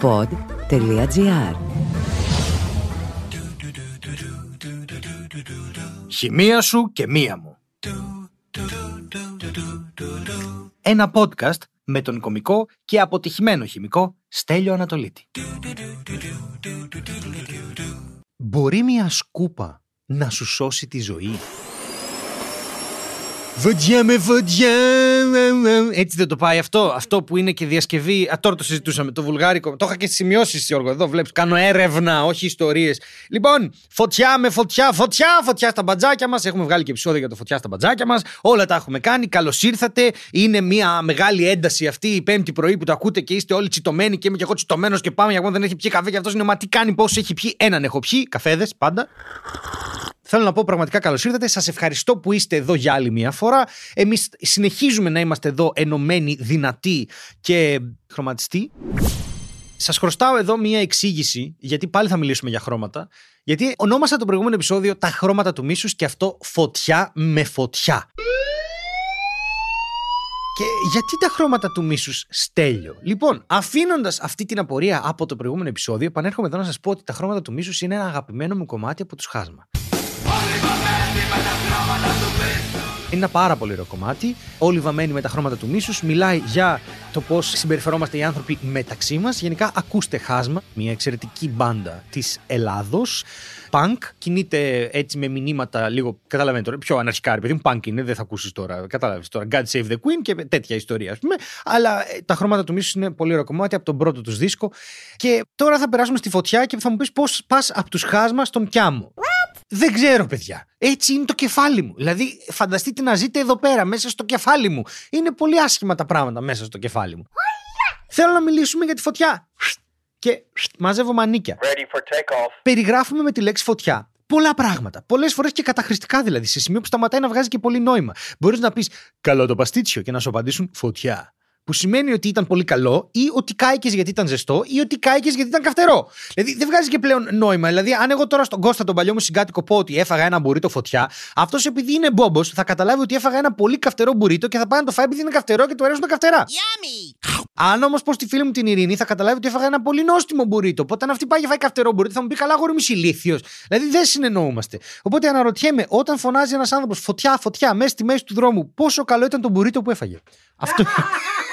pod.gr Χημεία σου και μία μου. Ένα podcast με τον κομικό και αποτυχημένο χημικό Στέλιο Ανατολίτη. Μπορεί μια σκούπα να σου σώσει τη ζωή; Βοντιά με βοντιά. Έτσι δεν το πάει αυτό. Αυτό που είναι και διασκευή. Α, τώρα το συζητούσαμε. Το βουλγάρικο. Το είχα και στι σημειώσεις, Γιώργο. Εδώ βλέπεις. Κάνω έρευνα, όχι ιστορίες. Λοιπόν, φωτιά με φωτιά, φωτιά, φωτιά στα μπατζάκια μας. Έχουμε βγάλει και επεισόδιο για το φωτιά στα μπατζάκια μας. Όλα τα έχουμε κάνει. Καλώς ήρθατε. Είναι μια μεγάλη ένταση αυτή η πέμπτη πρωί που το ακούτε και είστε όλοι τσιτωμένοι και είμαι και εγώ τσιτωμένος και πάμε. Για δεν έχει πιει καφέ και αυτός είναι μα τι κάνει, πώς έχει πιει. Έναν έχω πιει. Καφέδες πάντα. Θέλω να πω πραγματικά καλώς ήρθατε. Σας ευχαριστώ που είστε εδώ για άλλη μια φορά. Εμείς συνεχίζουμε να είμαστε εδώ ενωμένοι, δυνατοί και χρωματιστοί. Σας χρωστάω εδώ μία εξήγηση, γιατί πάλι θα μιλήσουμε για χρώματα. Γιατί ονόμασα το προηγούμενο επεισόδιο Τα χρώματα του μίσους και αυτό φωτιά με φωτιά. Και γιατί τα χρώματα του μίσους στέλιο; Λοιπόν, αφήνοντας αυτή την απορία από το προηγούμενο επεισόδιο, επανέρχομαι εδώ να σας πω ότι τα χρώματα του μίσους είναι ένα αγαπημένο μου κομμάτι από τους χάσμα. Είναι ένα πάρα πολύ ωραίο κομμάτι. Όλοι βαμμένοι με τα χρώματα του μίσους. Μιλάει για το πώς συμπεριφερόμαστε οι άνθρωποι μεταξύ μας. Γενικά, ακούστε χάσμα. Μια εξαιρετική μπάντα της Ελλάδος. Πανκ. Κινείται έτσι με μηνύματα λίγο. Καταλαβαίνετε τώρα. Πιο αναρχικά, ρε παιδί μου. Πανκ είναι. Δεν θα ακούσεις τώρα. Κατάλαβε τώρα. God save the Queen και τέτοια ιστορία, ας πούμε. Αλλά ε, τα χρώματα του μίσους είναι πολύ ωραίο κομμάτι από τον πρώτο τους δίσκο. Και τώρα θα περάσουμε στη φωτιά και θα μου πεις πώς πας από τους χάσμα στον πιάμο. Δεν ξέρω, παιδιά. Έτσι είναι το κεφάλι μου. Δηλαδή, φανταστείτε να ζείτε εδώ πέρα, μέσα στο κεφάλι μου. Είναι πολύ άσχημα τα πράγματα μέσα στο κεφάλι μου. Θέλω να μιλήσουμε για τη φωτιά. Και μαζεύω μανίκια. Περιγράφουμε με τη λέξη φωτιά πολλά πράγματα. Πολλές φορές και καταχρηστικά δηλαδή, σε σημείο που σταματάει να βγάζει και πολύ νόημα. Μπορείς να πεις Καλό το παστίτσιο και να σου απαντήσουν Φωτιά που σημαίνει ότι ήταν πολύ καλό ή ότι κάηκες γιατί ήταν ζεστό ή ότι κάηκες γιατί ήταν καυτερό. Δηλαδή δεν βγάζει και πλέον νόημα. Δηλαδή, αν εγώ τώρα στον Κώστα τον παλιό μου συγκάτοικο πω ότι έφαγα ένα μπουρίτο φωτιά, αυτός επειδή είναι μπόμπος θα καταλάβει ότι έφαγα ένα πολύ καυτερό μπουρίτο και θα πάει να το φάει επειδή είναι καυτερό και του αρέσουν τα καυτερά. Yummy. Αν όμως πω στη φίλη μου την Ειρήνη θα καταλάβει ότι έφαγα ένα πολύ νόστιμο μπουρίτο. Οπότε αν αυτή πάει και φάει καυτερό μπουρίτο θα μου πει καλά, γόρι ηλίθιος. Δηλαδή δεν συνεννοούμαστε. Οπότε αναρωτιέμαι, όταν φωνάζει ένας άνθρωπος φωτιά, φωτιά μέσα στη μέση του δρόμου, πόσο καλό ήταν το μπουρίτο που έφαγε. Αυτό.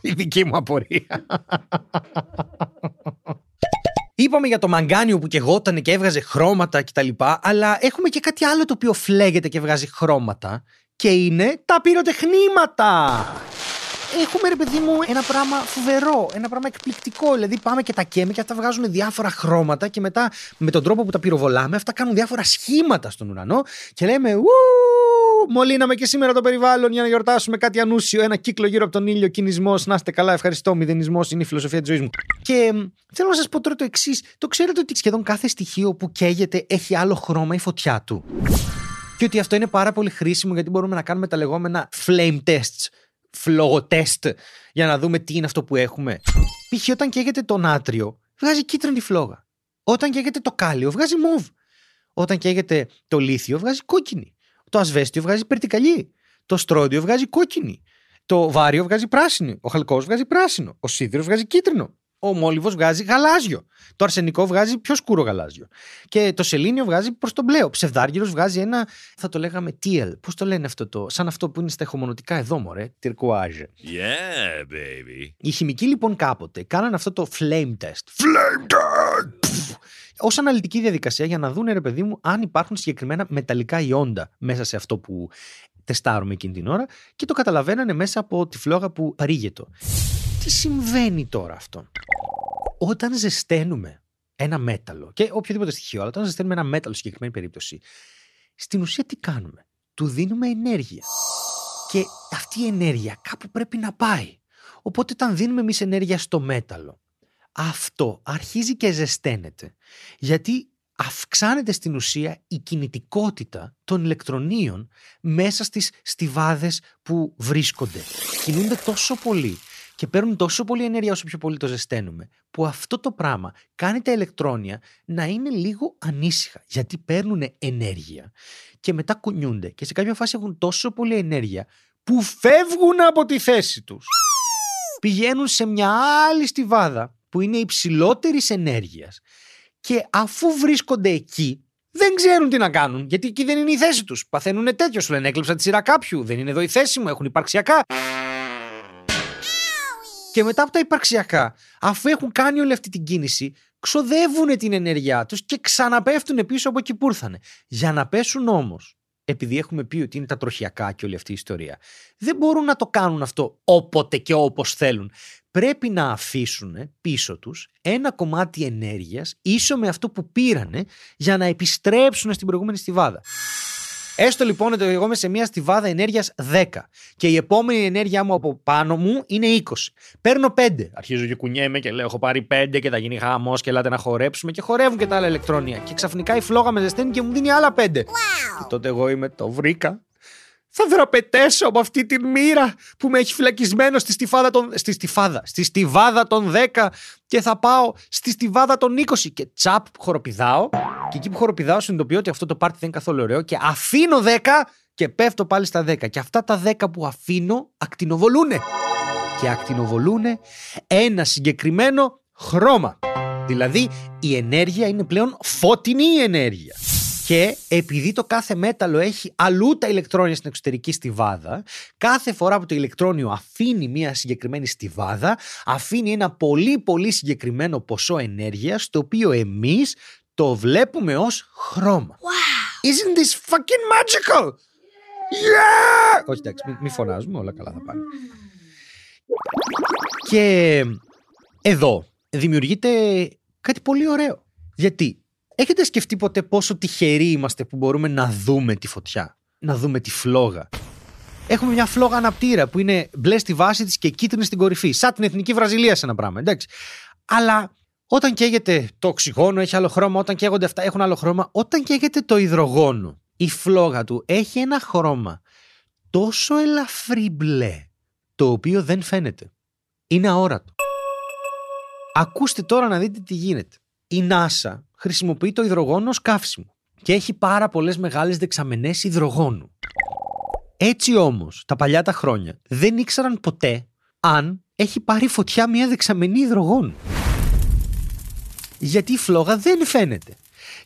η δική μου απορία. Είπαμε για το μαγκάνιο που κεγόταν και έβγαζε χρώματα κτλ. Αλλά έχουμε και κάτι άλλο το οποίο φλέγεται και βγάζει χρώματα. Και είναι τα πυροτεχνήματα. Έχουμε ρε παιδί μου ένα πράγμα φοβερό, ένα πράγμα εκπληκτικό. Δηλαδή πάμε και τα καίμε και αυτά βγάζουν διάφορα χρώματα και μετά με τον τρόπο που τα πυροβολάμε αυτά κάνουν διάφορα σχήματα στον ουρανό και λέμε ου μολύναμε και σήμερα το περιβάλλον για να γιορτάσουμε κάτι ανούσιο. Ένα κύκλο γύρω από τον ήλιο, κινησμός. Να είστε καλά, ευχαριστώ. Μηδενισμός είναι η φιλοσοφία της ζωής μου. Και θέλω να σας πω τώρα το εξής. Το ξέρετε ότι σχεδόν κάθε στοιχείο που καίγεται έχει άλλο χρώμα η φωτιά του. Και ότι αυτό είναι πάρα πολύ χρήσιμο γιατί μπορούμε να κάνουμε τα λεγόμενα flame tests, φλογοτest, για να δούμε τι είναι αυτό που έχουμε. Π.χ. όταν καίγεται το νάτριο, βγάζει κίτρινη φλόγα. Όταν καίγεται το κάλιο, βγάζει μοβ. Όταν καίγεται το λίθιο, βγάζει κόκκινη. Το ασβέστιο βγάζει περτικαλί. Το στρόντιο βγάζει κόκκινη. Το βάριο βγάζει πράσινο. Ο χαλκός βγάζει πράσινο. Ο σίδηρος βγάζει κίτρινο. Ο μόλιβο βγάζει γαλάζιο. Το αρσενικό βγάζει πιο σκούρο γαλάζιο. Και το σελήνιο βγάζει προς το μπλε. Ο ψευδάργυρος βγάζει ένα, θα το λέγαμε TL. Πώς το λένε αυτό το, σαν αυτό που είναι στα εχομονωτικά εδώ, μωρέ. Τυρκουάζ. Yeah, baby. Οι χημικοί λοιπόν κάποτε κάναν αυτό το flame test. Flame test! Ως αναλυτική διαδικασία για να δουν, ρε παιδί μου, αν υπάρχουν συγκεκριμένα μεταλλικά ιόντα μέσα σε αυτό που τεστάρουμε εκείνη την ώρα και το καταλαβαίνανε μέσα από τη φλόγα που παρήγεται. Τι συμβαίνει τώρα αυτό; Όταν ζεσταίνουμε ένα μέταλλο και οποιοδήποτε στοιχείο, αλλά όταν ζεσταίνουμε ένα μέταλλο, σε συγκεκριμένη περίπτωση, στην ουσία τι κάνουμε; Του δίνουμε ενέργεια. Και αυτή η ενέργεια κάπου πρέπει να πάει. Οπότε όταν δίνουμε εμείς ενέργεια στο μέταλλο, αυτό αρχίζει και ζεσταίνεται. Γιατί αυξάνεται στην ουσία η κινητικότητα των ηλεκτρονίων μέσα στις στιβάδες που βρίσκονται. Κινούνται τόσο πολύ και παίρνουν τόσο πολύ ενέργεια όσο πιο πολύ το ζεσταίνουμε, που αυτό το πράγμα κάνει τα ηλεκτρόνια να είναι λίγο ανήσυχα, γιατί παίρνουν ενέργεια και μετά κουνιούνται και σε κάποια φάση έχουν τόσο πολύ ενέργεια που φεύγουν από τη θέση τους. Πηγαίνουν σε μια άλλη στιβάδα που είναι υψηλότερης ενέργειας. Και αφού βρίσκονται εκεί, δεν ξέρουν τι να κάνουν. Γιατί εκεί δεν είναι η θέση τους. Παθαίνουν τέτοιο. Σου λένε έκλεψα τη σειρά κάποιου. Δεν είναι εδώ η θέση μου. Έχουν υπαρξιακά. Και μετά από τα υπαρξιακά, αφού έχουν κάνει όλη αυτή την κίνηση, ξοδεύουν την ενέργειά τους και ξαναπέφτουν πίσω από εκεί που ήρθαν. Για να πέσουν όμως, επειδή έχουμε πει ότι είναι τα τροχιακά και όλη αυτή η ιστορία, δεν μπορούν να το κάνουν αυτό όποτε και όπως θέλουν. Πρέπει να αφήσουν πίσω τους ένα κομμάτι ενέργειας ίσο με αυτό που πήρανε για να επιστρέψουν στην προηγούμενη στιβάδα. Έστω λοιπόν ότι εγώ είμαι σε μια στιβάδα ενέργειας 10 και η επόμενη ενέργειά μου από πάνω μου είναι 20. Παίρνω 5. Αρχίζω και κουνιέμαι και λέω: Έχω πάρει 5 και θα γίνει χαμός και ελάτε να χορέψουμε και χορεύουν και τα άλλα ηλεκτρόνια. Και ξαφνικά η φλόγα με ζεσταίνει και μου δίνει άλλα 5. Και τότε εγώ είμαι το βρήκα. Θα δραπετέσω από αυτή τη μοίρα που με έχει φυλακισμένο στη στιβάδα των, στη στιφάδα, στη στιβάδα των 10 και θα πάω στη στιβάδα των 20 και τσαπ χοροπηδάω και εκεί που χοροπηδάω συνειδητοποιώ ότι αυτό το πάρτι δεν είναι καθόλου ωραίο και αφήνω 10 και πέφτω πάλι στα 10 και αυτά τα 10 που αφήνω ακτινοβολούνε και ακτινοβολούνε ένα συγκεκριμένο χρώμα. Δηλαδή η ενέργεια είναι πλέον φωτεινή ενέργεια. Και επειδή το κάθε μέταλλο έχει αλλού τα ηλεκτρόνια στην εξωτερική στιβάδα, κάθε φορά που το ηλεκτρόνιο αφήνει μια συγκεκριμένη στιβάδα, αφήνει ένα πολύ πολύ συγκεκριμένο ποσό ενέργειας, το οποίο εμείς το βλέπουμε ως χρώμα. Wow. Isn't this fucking magical? Yeah! Όχι εντάξει, μην μη φωνάζουμε, όλα καλά θα πάνε. Και εδώ δημιουργείται κάτι πολύ ωραίο. Γιατί έχετε σκεφτεί ποτέ πόσο τυχεροί είμαστε που μπορούμε να δούμε τη φωτιά, να δούμε τη φλόγα; Έχουμε μια φλόγα αναπτήρα που είναι μπλε στη βάση της και κίτρινη στην κορυφή. Σαν την εθνική Βραζιλία σε ένα πράγμα, εντάξει. Αλλά όταν καίγεται το οξυγόνο έχει άλλο χρώμα, όταν καίγονται αυτά έχουν άλλο χρώμα. Όταν καίγεται το υδρογόνο, η φλόγα του έχει ένα χρώμα τόσο ελαφρύ μπλε, το οποίο δεν φαίνεται. Είναι αόρατο. Ακούστε τώρα να δείτε τι γίνεται. Η NASA χρησιμοποιεί το υδρογόνο ως καύσιμο και έχει πάρα πολλές μεγάλες δεξαμενές υδρογόνου. Έτσι όμως, τα παλιά τα χρόνια δεν ήξεραν ποτέ αν έχει πάρει φωτιά μια δεξαμενή υδρογόνου. Γιατί η φλόγα δεν φαίνεται.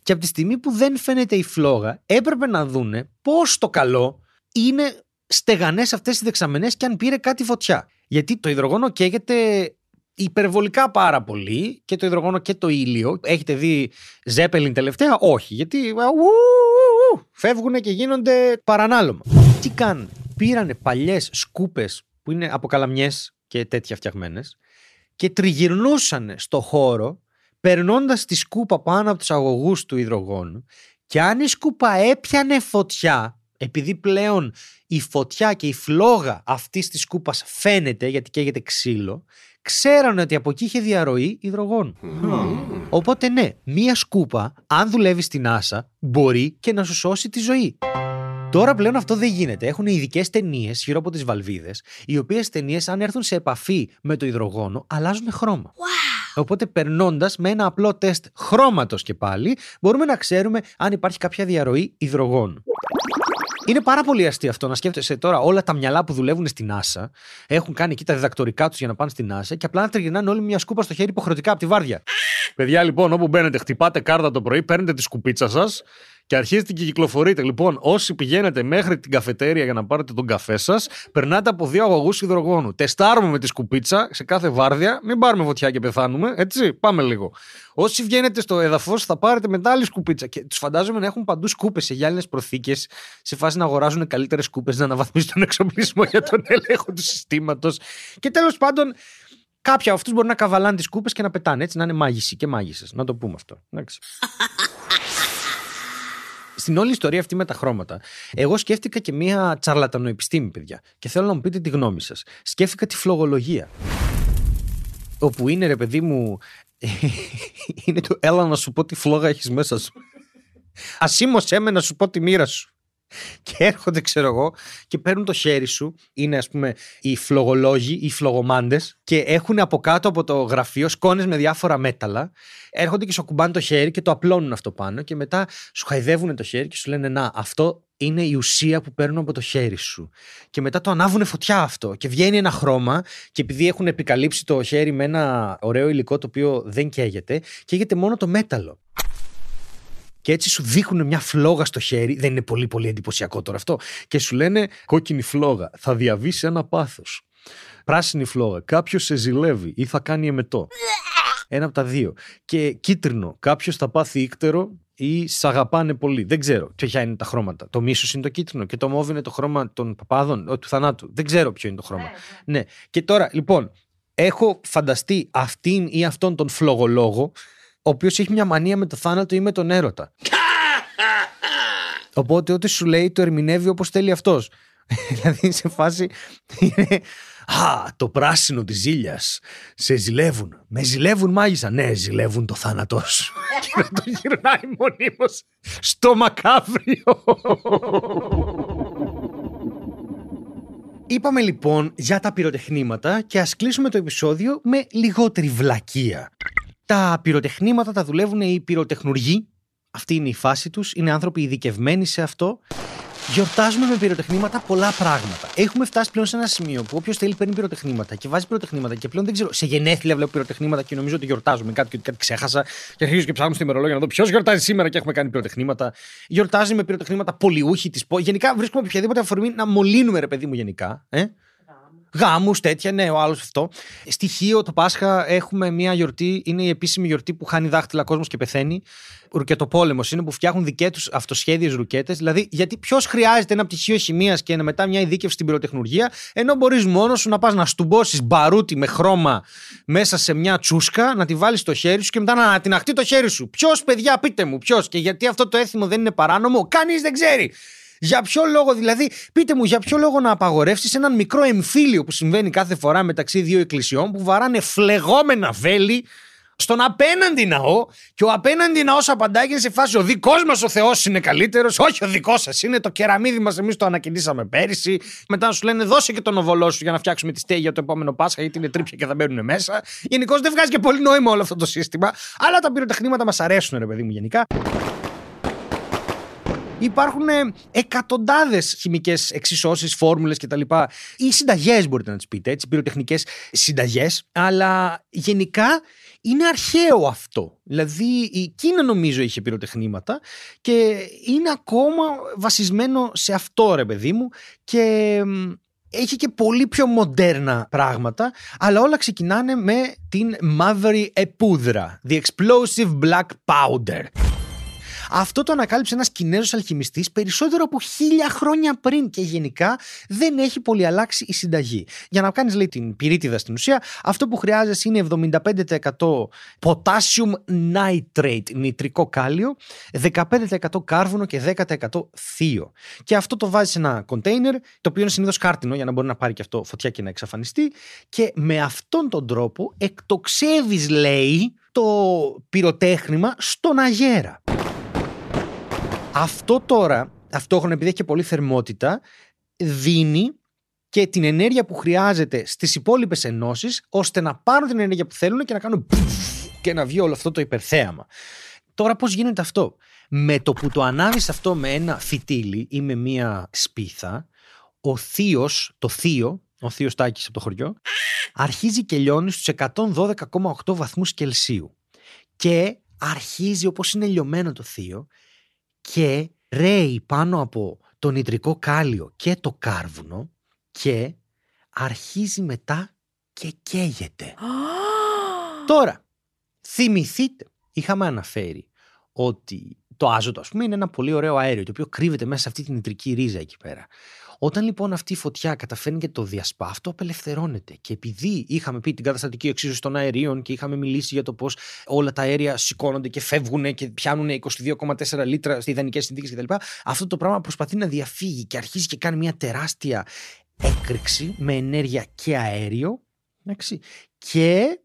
Και από τη στιγμή που δεν φαίνεται η φλόγα, έπρεπε να δούνε πώς το καλό είναι στεγανές αυτές οι δεξαμενές και αν πήρε κάτι φωτιά. Γιατί το υδρογόνο καίγεται υπερβολικά πάρα πολύ και το υδρογόνο και το ήλιο. Έχετε δει Ζέπελιν τελευταία; Όχι, γιατί φεύγουν και γίνονται παρανάλωμα. Τι κάνουν, πήρανε παλιές σκούπες που είναι από καλαμιές και τέτοια φτιαγμένες και τριγυρνούσαν στο χώρο περνώντας τη σκούπα πάνω από τους αγωγούς του υδρογόνου και αν η σκούπα έπιανε φωτιά επειδή πλέον η φωτιά και η φλόγα αυτής της σκούπας φαίνεται γιατί καίγεται ξύλο, ξέρανε ότι από εκεί είχε διαρροή υδρογόνου. Οπότε ναι, μία σκούπα, αν δουλεύει στην άσα, μπορεί και να σου σώσει τη ζωή. Τώρα πλέον αυτό δεν γίνεται. Έχουν ειδικές ταινίες γύρω από τις βαλβίδες, οι οποίες ταινίες, αν έρθουν σε επαφή με το υδρογόνο, αλλάζουν χρώμα. Οπότε, περνώντας με ένα απλό τεστ χρώματος και πάλι, μπορούμε να ξέρουμε αν υπάρχει κάποια διαρροή υδρογόνου. Είναι πάρα πολύ αστείο αυτό να σκέφτεσαι τώρα όλα τα μυαλά που δουλεύουν στην NASA, έχουν κάνει εκεί τα διδακτορικά τους για να πάνε στην NASA και απλά να τριγυρνάνε όλοι μια σκούπα στο χέρι υποχρεωτικά από τη βάρδια. Παιδιά, λοιπόν, όπου μπαίνετε, χτυπάτε κάρτα το πρωί, παίρνετε τη σκουπίτσα σας και αρχίζετε και κυκλοφορείτε. Λοιπόν, όσοι πηγαίνετε μέχρι την καφετέρια για να πάρετε τον καφέ σας, περνάτε από δύο αγωγούς υδρογόνου. Τεστάρουμε με τη σκουπίτσα σε κάθε βάρδια, μην πάρουμε φωτιά και πεθάνουμε. Έτσι, πάμε λίγο. Όσοι βγαίνετε στο έδαφος, θα πάρετε μετά άλλη σκουπίτσα. Και τους φαντάζομαι να έχουν παντού σκούπες σε γυάλινες προθήκες, σε φάση να αγοράζουν καλύτερες σκούπες, να αναβαθμίσουν τον εξοπλισμό για τον έλεγχο του συστήματος. Και τέλος πάντων, Κάποιοι από αυτούς μπορεί να καβαλάνε τις κούπε και να πετάνε έτσι, να είναι μάγισσοι και μάγισσες. Να το πούμε αυτό. Εντάξει. Στην όλη ιστορία αυτή με τα χρώματα, εγώ σκέφτηκα και μία τσαρλατανοεπιστήμη, παιδιά. Και θέλω να μου πείτε τη γνώμη σας. Σκέφτηκα τη φλογολογία. Όπου είναι, ρε παιδί μου, είναι το έλα να σου πω τι φλόγα έχεις μέσα σου. Ασήμωσέ με να σου πω τη μοίρα σου. Και έρχονται, ξέρω εγώ, και παίρνουν το χέρι σου. Είναι, ας πούμε, οι φλογολόγοι, οι φλογομάντες, και έχουν από κάτω από το γραφείο σκόνες με διάφορα μέταλλα. Έρχονται και σου κουμπάνε το χέρι και το απλώνουν αυτό πάνω. Και μετά σου χαϊδεύουν το χέρι και σου λένε Να, αυτό είναι η ουσία που παίρνουν από το χέρι σου. Και μετά το ανάβουν φωτιά αυτό. Και βγαίνει ένα χρώμα. Και επειδή έχουν επικαλύψει το χέρι με ένα ωραίο υλικό το οποίο δεν καίγεται, καίγεται μόνο το μέταλλο. Και έτσι σου δείχνουν μια φλόγα στο χέρι. Δεν είναι πολύ πολύ εντυπωσιακό τώρα αυτό. Και σου λένε κόκκινη φλόγα. Θα διαβείς ένα πάθος. Πράσινη φλόγα. Κάποιος σε ζηλεύει ή θα κάνει εμετό. Ένα από τα δύο. Και κίτρινο. Κάποιος θα πάθει ύκτερο ή σ' αγαπάνε πολύ. Δεν ξέρω ποια είναι τα χρώματα. Το μίσος είναι το κίτρινο και το μόβ είναι το χρώμα των παπάδων, του θανάτου. Δεν ξέρω ποιο είναι το χρώμα. ναι. Και τώρα, λοιπόν, έχω φανταστεί αυτήν ή αυτόν τον φλογολόγο, ο οποίος έχει μια μανία με το θάνατο ή με τον έρωτα. Οπότε ό,τι σου λέει το ερμηνεύει όπως θέλει αυτός. δηλαδή σε φάση είναι Α, το πράσινο της ζήλιας. Σε ζηλεύουν. Με ζηλεύουν μάγισσα. Ναι, ζηλεύουν το θάνατός σου. και να το γυρνάει μονίμως στο μακάβριο. Είπαμε λοιπόν για τα πυροτεχνήματα και ας κλείσουμε το επεισόδιο με λιγότερη βλακεία. Τα πυροτεχνήματα τα δουλεύουν οι πυροτεχνουργοί. Αυτή είναι η φάση τους. Είναι άνθρωποι ειδικευμένοι σε αυτό Γιορτάζουμε με πυροτεχνήματα πολλά πράγματα. Έχουμε φτάσει πλέον σε ένα σημείο που όποιος θέλει παίρνει πυροτεχνήματα και βάζει πυροτεχνήματα και πλέον δεν ξέρω. Σε γενέθλια βλέπω πυροτεχνήματα και νομίζω ότι γιορτάζουμε κάτι και κάτι ξέχασα. Και αρχίζω και ψάχνω στο ημερολόγιο να δω ποιος γιορτάζει σήμερα και έχουμε κάνει πυροτεχνήματα. Γιορτάζει με πυροτεχνήματα πολιούχοι της πόλη. Γενικά βρίσκουμε οποιαδήποτε αφορμή να μολύνουμε, ρε παιδί μου, γενικά. Ε; Γάμους, τέτοια, ναι, ο άλλος αυτό. Στοιχείο το Πάσχα έχουμε μια γιορτή, είναι η επίσημη γιορτή που χάνει δάχτυλα κόσμος και πεθαίνει. Ρουκετοπόλεμο είναι που φτιάχνουν δικές τους αυτοσχέδιες ρουκέτες. Δηλαδή, γιατί ποιος χρειάζεται ένα πτυχίο χημίας και μετά μια ειδίκευση στην πυροτεχνουργία, ενώ μπορείς μόνος σου να πας να στουμπώσεις μπαρούτι με χρώμα μέσα σε μια τσούσκα, να τη βάλεις στο χέρι σου και μετά να την αχτεί το χέρι σου. Ποιος, παιδιά, πείτε μου, ποιος και γιατί αυτό το έθιμο δεν είναι παράνομο, κανείς δεν ξέρει. Για ποιο λόγο, δηλαδή, πείτε μου, για ποιο λόγο να απαγορεύσεις έναν μικρό εμφύλιο που συμβαίνει κάθε φορά μεταξύ δύο εκκλησιών που βαράνε φλεγόμενα βέλη στον απέναντι ναό και ο απέναντι ναός απαντάει και σε φάση ο δικός μας ο Θεός είναι καλύτερος. Όχι, ο δικός σας είναι το κεραμίδι μας. Εμείς το ανακοινήσαμε πέρυσι. Μετά σου λένε δώσε και τον οβολό σου για να φτιάξουμε τη στέγη για το επόμενο Πάσχα, γιατί είναι τρίπια και θα μπαίνουν μέσα. Γενικώς δεν βγάζει και πολύ νόημα όλο αυτό το σύστημα. Αλλά τα πυροτεχνήματα μας αρέσουν, ρε παιδί μου, γενικά. Υπάρχουν ε, εκατοντάδες χημικές εξισώσεις, φόρμουλες κτλ. ή συνταγές, μπορείτε να τις πείτε, έτσι, πυροτεχνικές συνταγές. Αλλά γενικά είναι αρχαίο αυτό. Δηλαδή η Κίνα νομίζω είχε πυροτεχνήματα και είναι ακόμα βασισμένο σε αυτό ρε παιδί μου και έχει και πολύ πιο μοντέρνα πράγματα, αλλά όλα ξεκινάνε με την μαύρη επούδρα, the explosive black powder. Αυτό το ανακάλυψε ένας Κινέζος αλχημιστής περισσότερο από χίλια χρόνια πριν και γενικά δεν έχει πολύ αλλάξει η συνταγή. Για να κάνεις, λέει, την πυρίτιδα στην ουσία, αυτό που χρειάζεσαι είναι 75% potassium nitrate, νητρικό κάλιο, 15% κάρβουνο και 10% θείο. Και αυτό το βάζει σε ένα κοντέινερ, το οποίο είναι συνήθως κάρτινο για να μπορεί να πάρει και αυτό φωτιά και να εξαφανιστεί. Και με αυτόν τον τρόπο εκτοξεύεις, λέει, το πυροτέχνημα στον αγέρα. Αυτό τώρα, ταυτόχρονα επειδή έχει και πολύ θερμότητα, δίνει και την ενέργεια που χρειάζεται στις υπόλοιπες ενώσεις ώστε να πάρουν την ενέργεια που θέλουν και να κάνουν και να βγει όλο αυτό το υπερθέαμα. Τώρα πώς γίνεται αυτό; Με το που το ανάβεις αυτό με ένα φυτίλι ή με μία σπίθα, ο θείος, το θείο, ο θείος Τάκης από το χωριό, αρχίζει και λιώνει στους 112,8 βαθμούς Κελσίου. Και αρχίζει όπως είναι λιωμένο το θείο και ρέει πάνω από το νητρικό κάλιο και το κάρβουνο και αρχίζει μετά και καίγεται. Τώρα, θυμηθείτε, είχαμε αναφέρει ότι το άζωτο, ας πούμε, είναι ένα πολύ ωραίο αέριο το οποίο κρύβεται μέσα σε αυτή την νητρική ρίζα εκεί πέρα. Όταν λοιπόν αυτή η φωτιά καταφέρνει και το διασπά, αυτό απελευθερώνεται. Και επειδή είχαμε πει την καταστατική εξίσωση των αερίων και είχαμε μιλήσει για το πώς όλα τα αέρια σηκώνονται και φεύγουν και πιάνουν 22,4 λίτρα στις ιδανικές συνθήκες κτλ., αυτό το πράγμα προσπαθεί να διαφύγει και αρχίζει και κάνει μια τεράστια έκρηξη με ενέργεια και αέριο. Εντάξει, και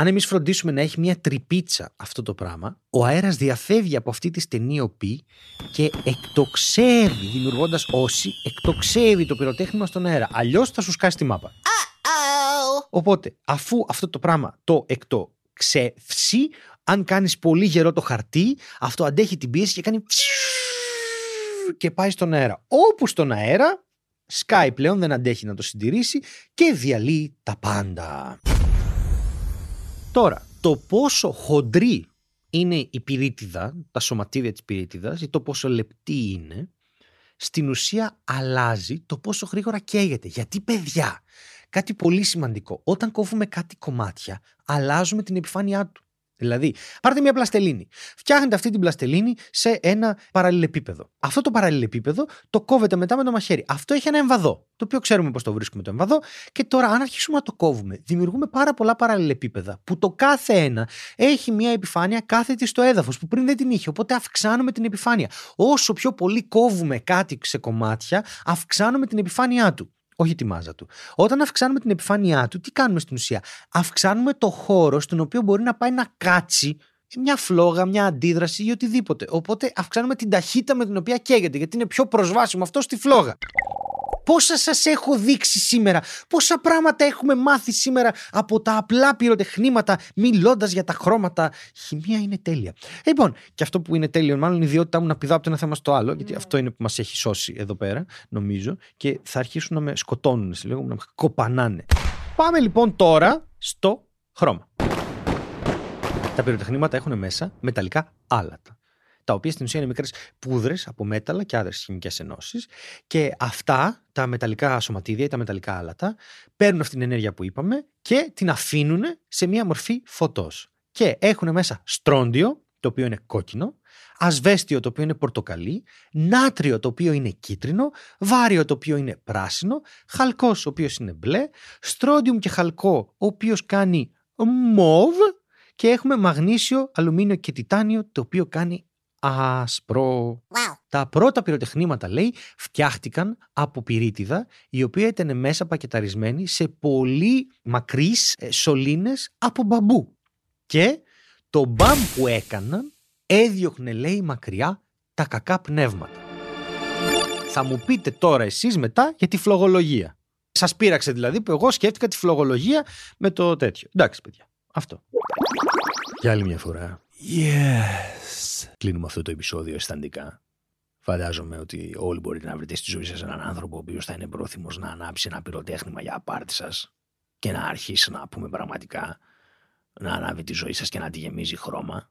αν εμείς φροντίσουμε να έχει μια τρυπίτσα αυτό το πράγμα, ο αέρας διαφεύγει από αυτή τη στενή οπή και εκτοξεύει, δημιουργώντας όση, εκτοξεύει το πυροτέχνημα στον αέρα. Αλλιώς θα σου σκάσει τη μάπα. Οπότε, αφού αυτό το πράγμα το εκτοξεύσει, αν κάνεις πολύ γερό το χαρτί, αυτό αντέχει την πίεση και κάνει και πάει στον αέρα. Όπου στον αέρα, σκάει πλέον, δεν αντέχει να το συντηρήσει και διαλύει τα πάντα. Τώρα, το πόσο χοντρή είναι η πυρίτιδα, τα σωματίδια της πυρίτιδας ή το πόσο λεπτή είναι, στην ουσία αλλάζει το πόσο γρήγορα καίγεται. Γιατί παιδιά, κάτι πολύ σημαντικό, όταν κόβουμε κάτι κομμάτια, αλλάζουμε την επιφάνειά του. Δηλαδή, πάρτε μια πλαστελίνη. Φτιάχνετε αυτή την πλαστελίνη σε ένα παραλληλεπίπεδο. Αυτό το παραλληλεπίπεδο το κόβετε μετά με το μαχαίρι. Αυτό έχει ένα εμβαδό, το οποίο ξέρουμε πώς το βρίσκουμε το εμβαδό. Και τώρα, αν αρχίσουμε να το κόβουμε, δημιουργούμε πάρα πολλά παραλληλεπίπεδα που το κάθε ένα έχει μια επιφάνεια κάθετη στο έδαφος που πριν δεν την είχε. Οπότε αυξάνουμε την επιφάνεια. Όσο πιο πολύ κόβουμε κάτι σε κομμάτια, αυξάνουμε την επιφάνειά του όχι τη μάζα του. Όταν αυξάνουμε την επιφάνειά του, τι κάνουμε στην ουσία; Αυξάνουμε το χώρο στον οποίο μπορεί να πάει να κάτσει μια φλόγα, μια αντίδραση ή οτιδήποτε. Οπότε αυξάνουμε την ταχύτητα με την οποία καίγεται, γιατί είναι πιο προσβάσιμο αυτό στη φλόγα. Πόσα σας έχω δείξει σήμερα, πόσα πράγματα έχουμε μάθει σήμερα από τα απλά πυροτεχνήματα, μιλώντας για τα χρώματα; Η χημεία είναι τέλεια. Λοιπόν, και αυτό που είναι τέλειο, μάλλον η ιδιότητά μου να πηδάω από το ένα θέμα στο άλλο, γιατί ναι. αυτό είναι που μας έχει σώσει εδώ πέρα, νομίζω, και θα αρχίσουν να με σκοτώνουν σε λίγο, να με κοπανάνε. Πάμε λοιπόν τώρα στο χρώμα. Τα πυροτεχνήματα έχουν μέσα μεταλλικά άλατα τα οποία στην ουσία είναι μικρές πούδρες από μέταλλα και άλλες χημικές ενώσεις. Και αυτά, τα μεταλλικά σωματίδια ή τα μεταλλικά άλατα, παίρνουν αυτή την ενέργεια που είπαμε και την αφήνουν σε μία μορφή φωτός. Και έχουν μέσα στρόντιο, το οποίο είναι κόκκινο, ασβέστιο το οποίο είναι πορτοκαλί, νάτριο το οποίο είναι κίτρινο, βάριο το οποίο είναι πράσινο, χαλκός ο οποίος είναι μπλε, στρόντιουμ και χαλκό ο οποίος κάνει μοβ και έχουμε μαγνήσιο, αλουμίνιο και τιτάνιο το οποίο κάνει άσπρο. Τα πρώτα πυροτεχνήματα, λέει, φτιάχτηκαν από πυρίτιδα, η οποία ήταν μέσα πακεταρισμένη σε πολύ μακρύς ε, σωλήνες από μπαμπού. Και το μπαμ που έκαναν έδιωχνε, λέει, μακριά τα κακά πνεύματα. Θα μου πείτε τώρα εσείς μετά για τη φλογολογία. Σας πείραξε δηλαδή που εγώ σκέφτηκα τη φλογολογία με το τέτοιο. Εντάξει παιδιά, αυτό. Για άλλη μια φορά. Yes κλείνουμε αυτό το επεισόδιο αισθαντικά. Φαντάζομαι ότι όλοι μπορείτε να βρείτε στη ζωή σας έναν άνθρωπο ο οποίος θα είναι πρόθυμος να ανάψει ένα πυροτέχνημα για απάρτη σας και να αρχίσει να πούμε πραγματικά να ανάβει τη ζωή σας και να τη γεμίζει χρώμα.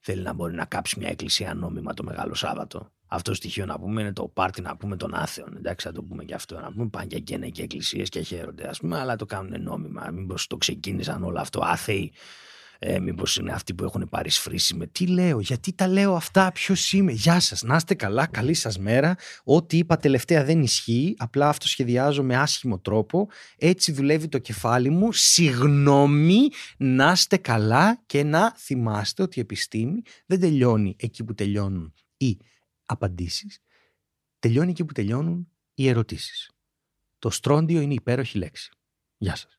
Θέλει να μπορεί να κάψει μια εκκλησία νόμιμα το Μεγάλο Σάββατο. Αυτό το στοιχείο να πούμε είναι το πάρτι να πούμε των άθεων. Εντάξει, θα το πούμε και αυτό. Να πούμε πάνε και και εκκλησίες και χαίρονται, ας πούμε, αλλά το κάνουν νόμιμα. Μήπως το ξεκίνησαν όλο αυτό άθεοι ε, Μήπως είναι αυτοί που έχουν πάρει σφρίσει με τι λέω, γιατί τα λέω αυτά, ποιος είμαι. Γεια σας, να είστε καλά, καλή σας μέρα. Ό,τι είπα τελευταία δεν ισχύει. Απλά αυτό σχεδιάζω με άσχημο τρόπο. Έτσι δουλεύει το κεφάλι μου. Συγγνώμη, να είστε καλά και να θυμάστε ότι η επιστήμη δεν τελειώνει εκεί που τελειώνουν οι απαντήσεις. Τελειώνει εκεί που τελειώνουν οι ερωτήσεις. Το στρόντιο είναι υπέροχη λέξη. Γεια σας.